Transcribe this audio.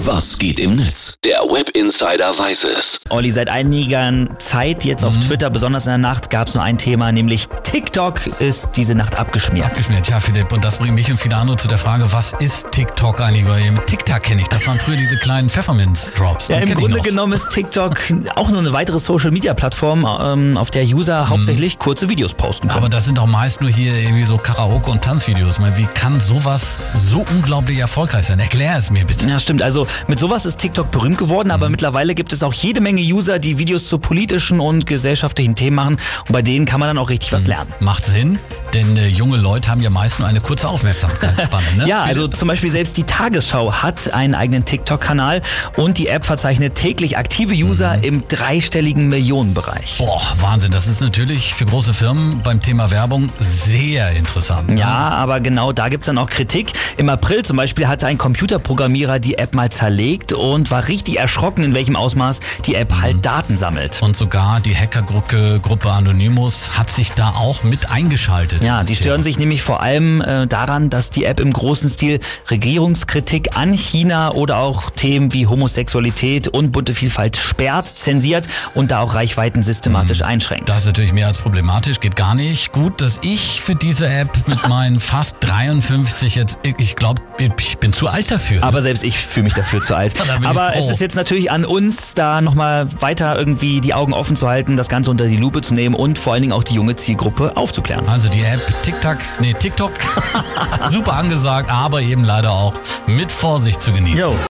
Was geht im Netz? Der Web Insider weiß es. Olli, seit einiger Zeit jetzt auf Twitter, besonders in der Nacht, gab es nur ein Thema, nämlich TikTok ist diese Nacht abgeschmiert. Abgeschmiert, ja, Philipp. Und das bringt mich und viele andere zu der Frage, was ist TikTok eigentlich? Weil mit TikTok kenne ich. Das waren früher diese kleinen Pfefferminz-Drops. Ja, im Grunde genommen ist TikTok auch nur eine weitere Social-Media-Plattform, ähm, auf der User hauptsächlich kurze Videos posten können. Aber das sind doch meist nur hier irgendwie so Karaoke- und Tanzvideos. Ich meine, wie kann sowas so unglaublich erfolgreich sein? Erklär es mir bitte. Ja, stimmt. Also mit sowas ist TikTok berühmt geworden, aber mittlerweile gibt es auch jede Menge User, die Videos zu politischen und gesellschaftlichen Themen machen. Und bei denen kann man dann auch richtig was lernen. Macht Sinn, denn äh, junge Leute haben ja meist nur eine kurze Aufmerksamkeitsspanne. Ne? Ja, also zum Beispiel selbst die Tagesschau hat einen eigenen TikTok-Kanal und die App verzeichnet täglich aktive User im dreistelligen Millionenbereich. Boah, Wahnsinn. Das ist natürlich für große Firmen beim Thema Werbung sehr interessant. ne? Ja, aber genau da gibt's dann auch Kritik. Im April zum Beispiel hatte ein Computerprogrammierer die App mal zerlegt und war richtig erschrocken, in welchem Ausmaß die App halt Daten sammelt. Und sogar die Hackergruppe Gruppe Anonymous hat sich da auch mit eingeschaltet. Ja, die stören sich nämlich vor allem äh, daran, dass die App im großen Stil Regierungskritik an China oder auch Themen wie Homosexualität und bunte Vielfalt sperrt, zensiert und da auch Reichweiten systematisch einschränkt. Das ist natürlich mehr als problematisch, geht gar nicht. Gut, dass ich für diese App mit meinen fast 53 jetzt, ich glaube, ich bin zu alt dafür. Aber selbst ich fühle mich dafür zu alt. Aber es ist jetzt natürlich an uns, da nochmal weiter irgendwie die Augen offen zu halten, das Ganze unter die Lupe zu nehmen und vor allen Dingen auch die junge Zielgruppe aufzuklären. Also die App TikTok, nee, TikTok, super angesagt, aber eben leider auch mit Vorsicht zu genießen. Jo.